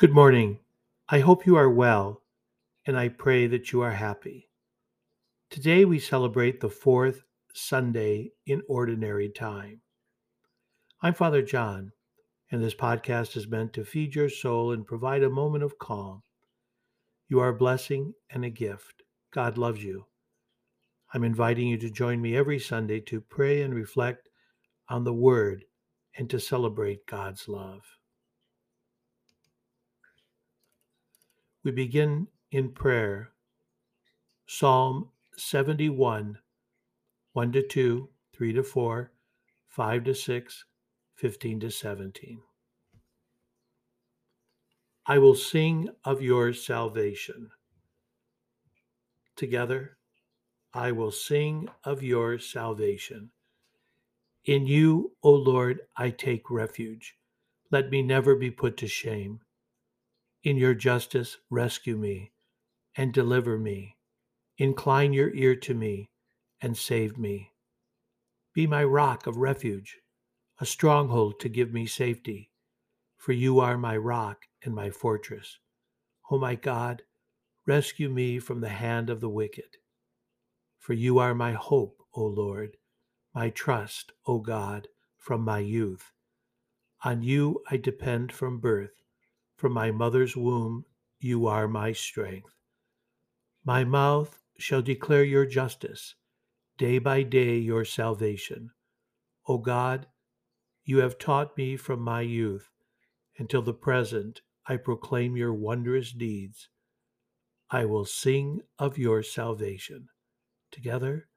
Good morning. I hope you are well, and I pray that you are happy. Today we celebrate the fourth Sunday in Ordinary Time. I'm Father John, and this podcast is meant to feed your soul and provide a moment of calm. You are a blessing and a gift. God loves you. I'm inviting you to join me every Sunday to pray and reflect on the Word and to celebrate God's love. We begin in prayer. Psalm 71, 1 to 2, 3 to 4, 5 to 6, 15 to 17. I will sing of your salvation. Together, I will sing of your salvation. In you, O Lord, I take refuge. Let me never be put to shame. In your justice, rescue me and deliver me. Incline your ear to me and save me. Be my rock of refuge, a stronghold to give me safety. For you are my rock and my fortress. O my God, rescue me from the hand of the wicked. For you are my hope, O Lord, my trust, O God, from my youth. On you I depend from birth. From my mother's womb, you are my strength. My mouth shall declare your justice, day by day your salvation. O God, you have taught me from my youth until the present, I proclaim your wondrous deeds. I will sing of your salvation. Together,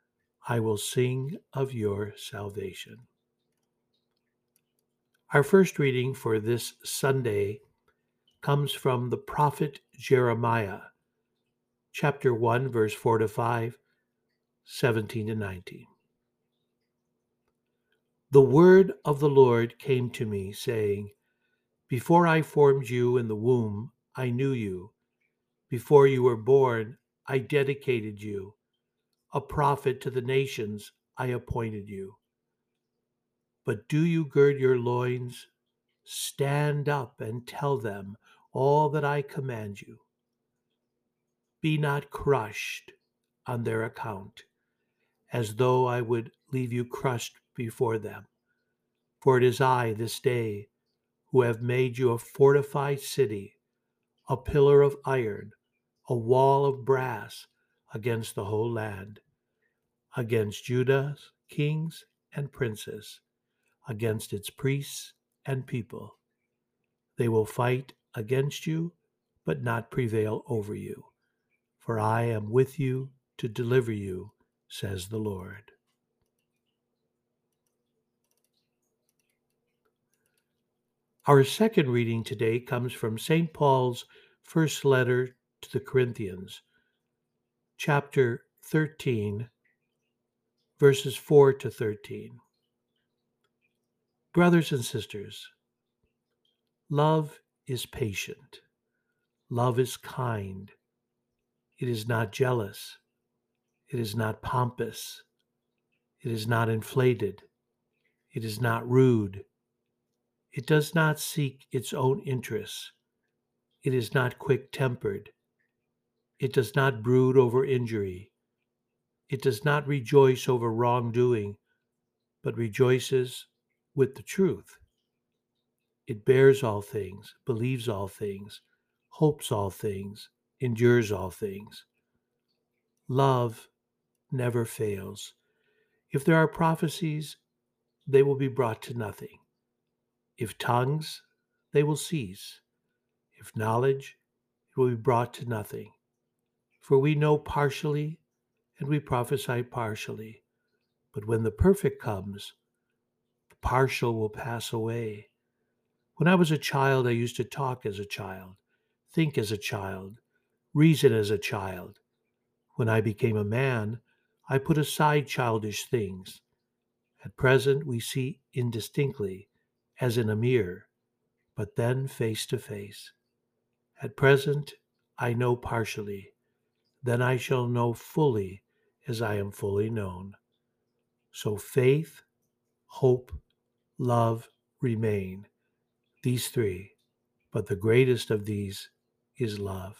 I will sing of your salvation. Our first reading for this Sunday comes from the prophet Jeremiah, chapter 1, verse 4 to 5, 17 to 19. The word of the Lord came to me, saying, Before I formed you in the womb, I knew you. Before you were born, I dedicated you. A prophet to the nations, I appointed you. But do you gird your loins? Stand up and tell them all that I command you. Be not crushed on their account, as though I would leave you crushed before them. For it is I this day who have made you a fortified city, a pillar of iron, a wall of brass against the whole land, against Judah's kings and princes, against its priests and people. They will fight against you, but not prevail over you. For I am with you to deliver you, says the Lord. Our second reading today comes from St. Paul's first letter to the Corinthians, chapter 13, verses 4 to 13. Brothers and sisters, love is patient, love is kind, it is not jealous, it is not pompous, it is not inflated, it is not rude, it does not seek its own interests, it is not quick tempered, it does not brood over injury, it does not rejoice over wrongdoing, but rejoices with the truth. It bears all things, believes all things, hopes all things, endures all things. Love never fails. If there are prophecies, they will be brought to nothing. If tongues, they will cease. If knowledge, it will be brought to nothing. For we know partially and we prophesy partially. But when the perfect comes, the partial will pass away. When I was a child, I used to talk as a child, think as a child, reason as a child. When I became a man, I put aside childish things. At present, we see indistinctly, as in a mirror, but then face to face. At present, I know partially. Then I shall know fully as I am fully known. So faith, hope, love remain. These three, but the greatest of these is love.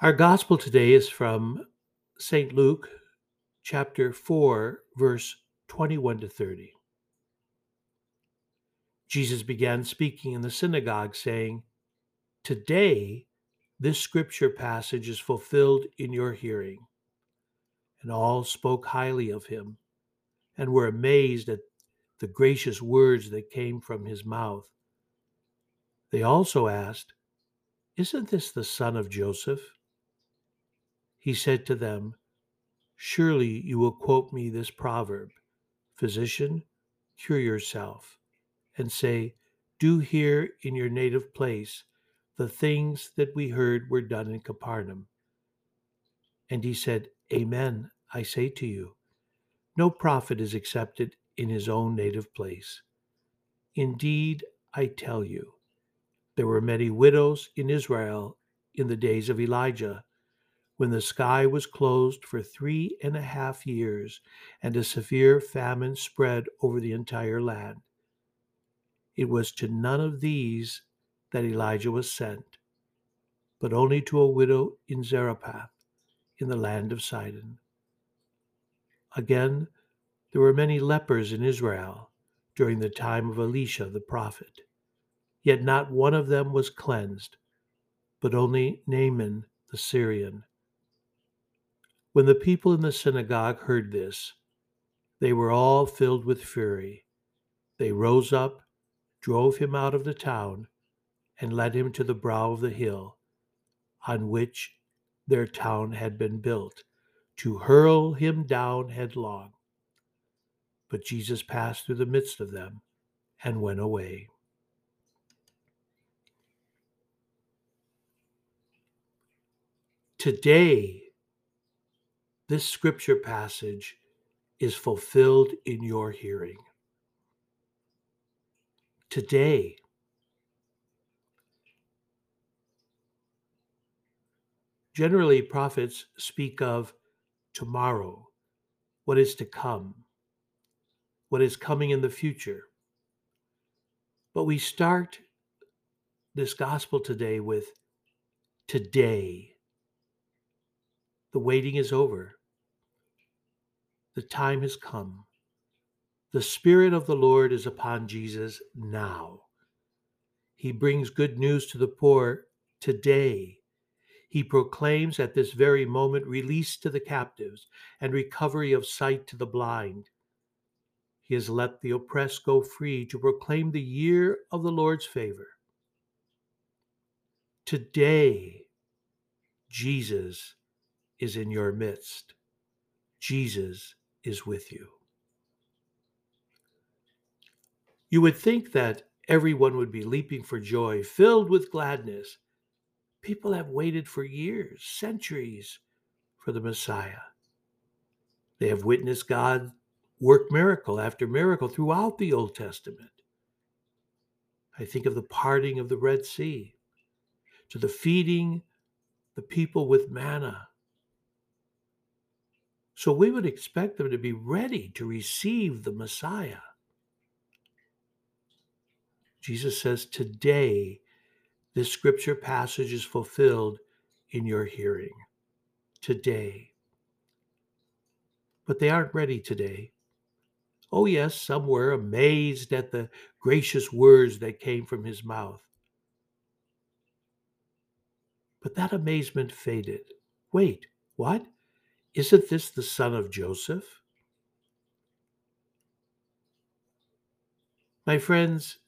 Our gospel today is from St. Luke chapter 4, verse 21 to 30. Jesus began speaking in the synagogue, saying, Today this scripture passage is fulfilled in your hearing. And all spoke highly of him and were amazed at the gracious words that came from his mouth. They also asked, Isn't this the son of Joseph? He said to them, Surely you will quote me this proverb Physician, cure yourself, and say, Do here in your native place the things that we heard were done in Capernaum. And he said, Amen, I say to you, no prophet is accepted in his own native place. Indeed, I tell you, there were many widows in Israel in the days of Elijah, when the sky was closed for three and a half years and a severe famine spread over the entire land. It was to none of these that Elijah was sent, but only to a widow in Zarephath in the land of Sidon. Again, there were many lepers in Israel during the time of Elisha the prophet, yet not one of them was cleansed, but only Naaman the Syrian. When the people in the synagogue heard this, they were all filled with fury. They rose up, drove him out of the town, and led him to the brow of the hill on which their town had been built, to hurl him down headlong. But Jesus passed through the midst of them and went away. Today, this scripture passage is fulfilled in your hearing. Today, Generally, prophets speak of tomorrow, what is to come, what is coming in the future. But we start this gospel today with today. The waiting is over. The time has come. The Spirit of the Lord is upon Jesus now. He brings good news to the poor today he proclaims at this very moment release to the captives and recovery of sight to the blind. He has let the oppressed go free to proclaim the year of the Lord's favor. Today, Jesus is in your midst. Jesus is with you. You would think that everyone would be leaping for joy, filled with gladness, People have waited for years, centuries for the Messiah. They have witnessed God work miracle after miracle throughout the Old Testament. I think of the parting of the Red Sea, to the feeding the people with manna. So we would expect them to be ready to receive the Messiah. Jesus says, Today this scripture passage is fulfilled in your hearing today. But they aren't ready today. Oh, yes, some were amazed at the gracious words that came from his mouth. But that amazement faded. Wait, what? Isn't this the son of Joseph? My friends,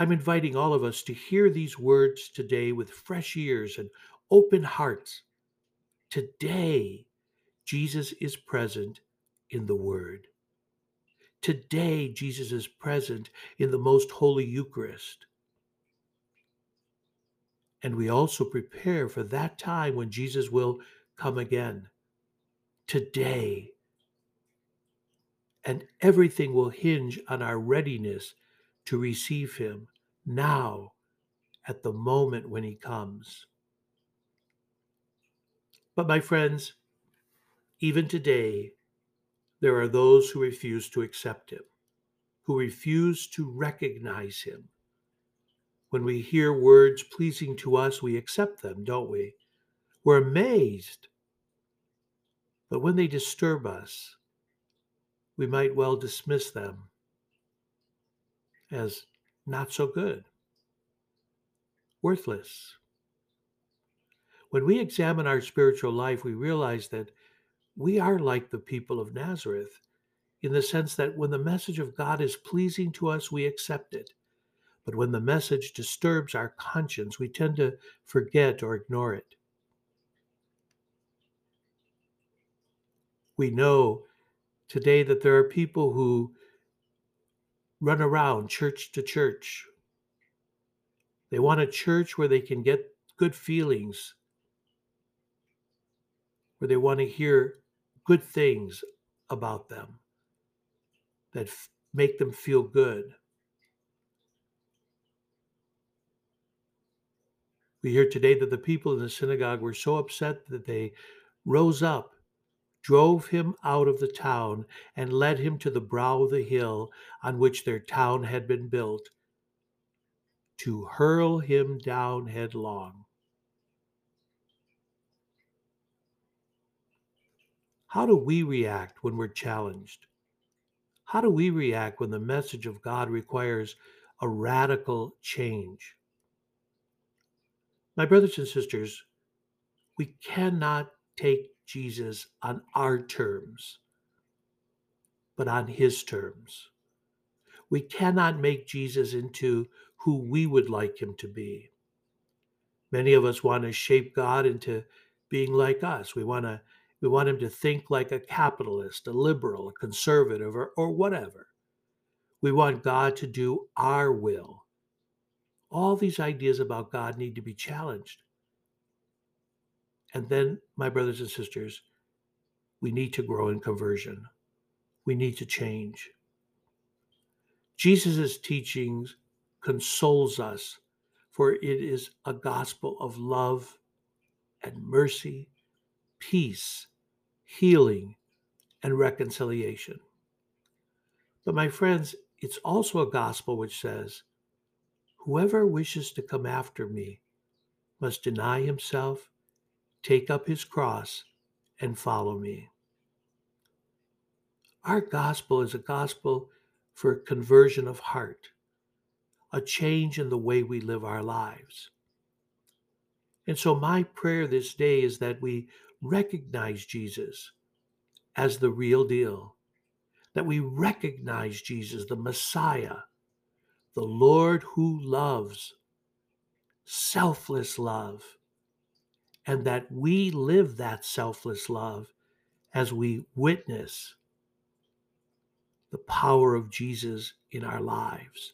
I'm inviting all of us to hear these words today with fresh ears and open hearts. Today, Jesus is present in the Word. Today, Jesus is present in the most holy Eucharist. And we also prepare for that time when Jesus will come again. Today. And everything will hinge on our readiness to receive him now at the moment when he comes. But, my friends, even today, there are those who refuse to accept him, who refuse to recognize him. When we hear words pleasing to us, we accept them, don't we? We're amazed. But when they disturb us, we might well dismiss them as not so good, worthless. When we examine our spiritual life, we realize that we are like the people of Nazareth in the sense that when the message of God is pleasing to us, we accept it. But when the message disturbs our conscience, we tend to forget or ignore it. We know today that there are people who run around church to church. They want a church where they can get good feelings, where they want to hear good things about them that f- make them feel good. We hear today that the people in the synagogue were so upset that they rose up, drove him out of the town, and led him to the brow of the hill on which their town had been built to hurl him down headlong. How do we react when we're challenged? How do we react when the message of God requires a radical change? My brothers and sisters, we cannot take Jesus on our terms, but on his terms. We cannot make Jesus into who we would like him to be. Many of us want to shape God into being like us. We want to we want him to think like a capitalist, a liberal, a conservative, or, or whatever. We want God to do our will. All these ideas about God need to be challenged. And then, my brothers and sisters, we need to grow in conversion. We need to change. Jesus' teachings consoles us, for it is a gospel of love and mercy, peace, healing, and reconciliation. But, my friends, it's also a gospel which says, Whoever wishes to come after me must deny himself, take up his cross, and follow me. Our gospel is a gospel for conversion of heart, a change in the way we live our lives. And so, my prayer this day is that we recognize Jesus as the real deal, that we recognize Jesus, the Messiah, the Lord who loves, selfless love, and that we live that selfless love as we witness the power of Jesus in our lives.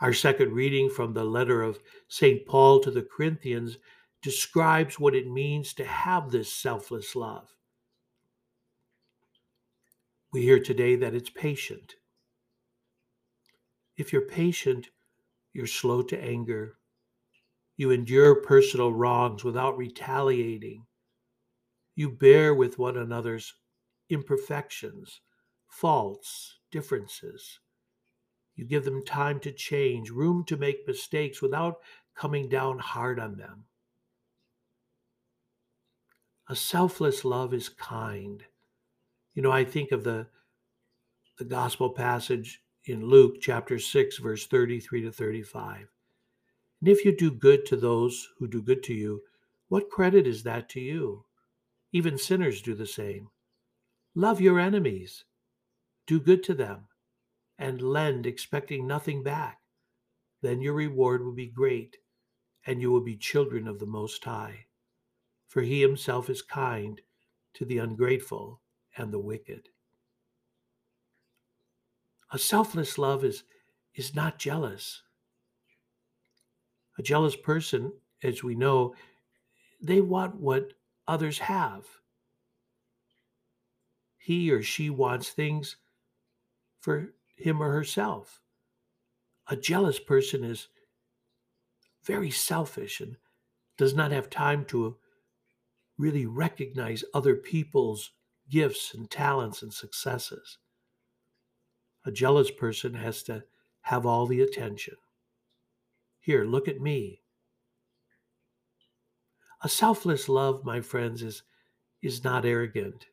Our second reading from the letter of St. Paul to the Corinthians describes what it means to have this selfless love. We hear today that it's patient. If you're patient, you're slow to anger. You endure personal wrongs without retaliating. You bear with one another's imperfections, faults, differences. You give them time to change, room to make mistakes without coming down hard on them. A selfless love is kind. You know, I think of the the gospel passage in Luke chapter 6 verse 33 to 35. And if you do good to those who do good to you, what credit is that to you? Even sinners do the same. Love your enemies. Do good to them and lend expecting nothing back. Then your reward will be great, and you will be children of the Most High. For he himself is kind to the ungrateful and the wicked. A selfless love is, is not jealous. A jealous person, as we know, they want what others have. He or she wants things for him or herself. A jealous person is very selfish and does not have time to really recognize other people's gifts and talents and successes. A jealous person has to have all the attention. Here, look at me. A selfless love, my friends, is, is not arrogant.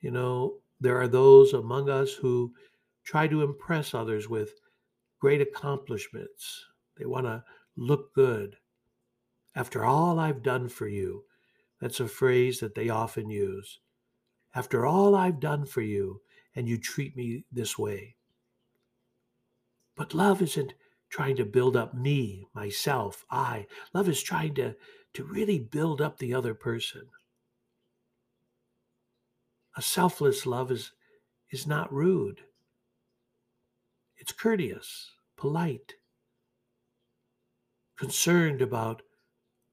You know, there are those among us who try to impress others with great accomplishments. They want to look good. After all I've done for you, that's a phrase that they often use. After all I've done for you, and you treat me this way. But love isn't trying to build up me, myself, I. Love is trying to, to really build up the other person. A selfless love is, is not rude. It's courteous, polite, concerned about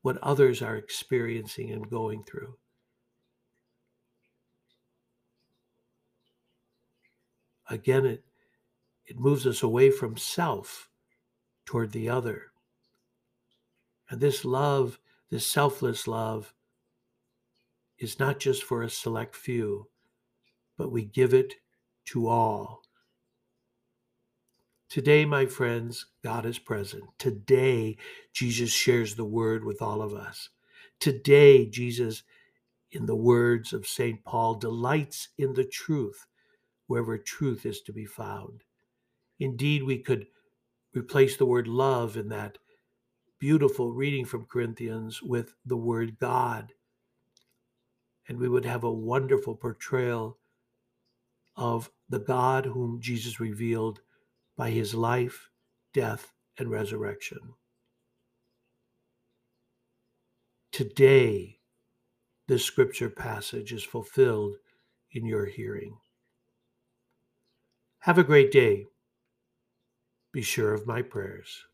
what others are experiencing and going through. Again, it, it moves us away from self toward the other. And this love, this selfless love, is not just for a select few, but we give it to all. Today, my friends, God is present. Today, Jesus shares the word with all of us. Today, Jesus, in the words of St. Paul, delights in the truth wherever truth is to be found. Indeed, we could replace the word love in that beautiful reading from Corinthians with the word God. And we would have a wonderful portrayal of the God whom Jesus revealed by his life, death, and resurrection. Today, this scripture passage is fulfilled in your hearing. Have a great day. Be sure of my prayers.